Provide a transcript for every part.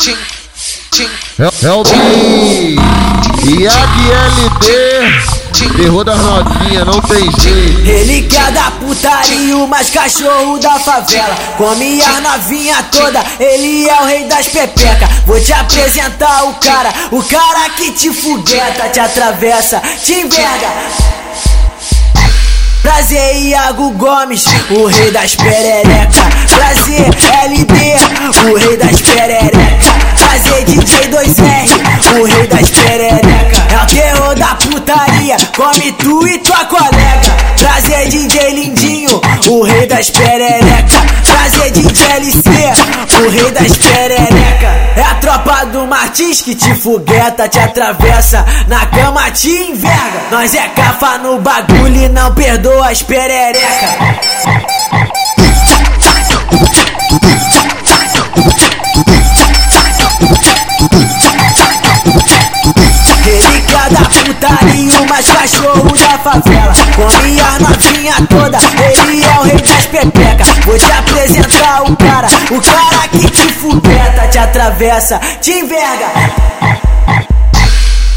É, é o Tim e a DLD, terror das novinhas, não tem jeito. Relíquia da putaria, o mais cachorro da favela. Come a novinha toda, ele é o rei das pepecas. Vou te apresentar o cara, o cara que te fogueta, te atravessa, te enverga. Prazer Iago Gomes, o rei das perereca. Putaria, come tu e tua colega. Prazer DJ Lindinho, o rei das perereca. Prazer DJ LC, o rei das perereca. É a tropa do Martins que te fogueta, te atravessa. Na cama te enverga. Nós é cafa no bagulho e não perdoa as perereca. Mais cachorro da favela. Come a novinha toda, ele é o rei das pepecas. Vou te apresentar o cara, o cara que te fudeta, te atravessa, te enverga.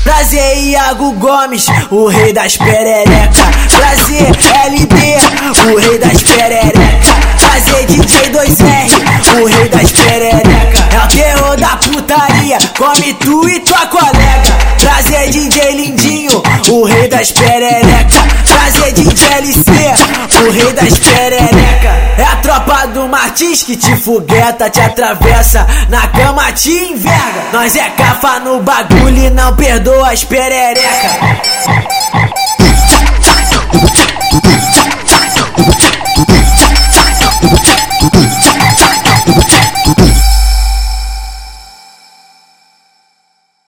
Prazer Iago Gomes, o rei das perereca. Prazer LD, o rei das perereca. Prazer DJ 2R, o rei das perereca. É o terror da putaria, come tu e tua colega. Prazer DJ Lindinho, o rei das perereca. Prazer DJ LC, o rei das perereca. É a tropa do Martins que te fogueta, te atravessa. Na cama te enverga. Nós é cafa no bagulho e não perdoa as perereca.